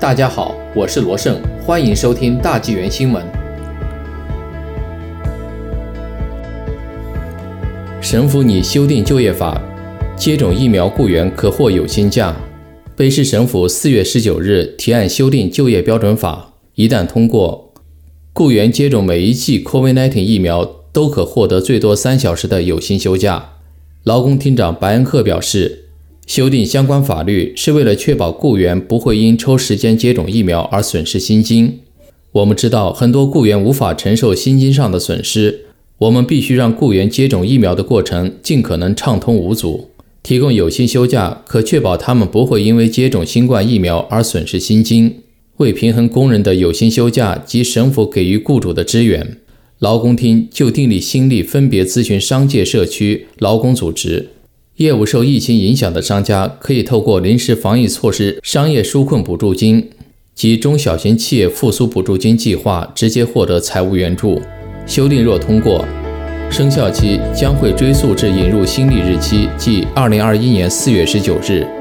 大家好，我是罗胜，欢迎收听大纪元新闻。省府拟修订就业法，接种疫苗雇员可获有薪假。卑诗省府四月十九日提案修订就业标准法，一旦通过，雇员接种每一剂 COVID-19 疫苗都可获得最多三小时的有薪休假。劳工厅长白恩赫表示。修订相关法律是为了确保雇员不会因抽时间接种疫苗而损失薪金。我们知道很多雇员无法承受薪金上的损失，我们必须让雇员接种疫苗的过程尽可能畅通无阻。提供有薪休假，可确保他们不会因为接种新冠疫苗而损失薪金。为平衡工人的有薪休假及省府给予雇主的支援，劳工厅就订立新例，分别咨询商界、社区、劳工组织。业务受疫情影响的商家可以透过临时防疫措施商业纾困补助金及中小型企业复苏补助金计划直接获得财务援助。修订若通过，生效期将会追溯至引入新历日期，即二零二一年四月十九日。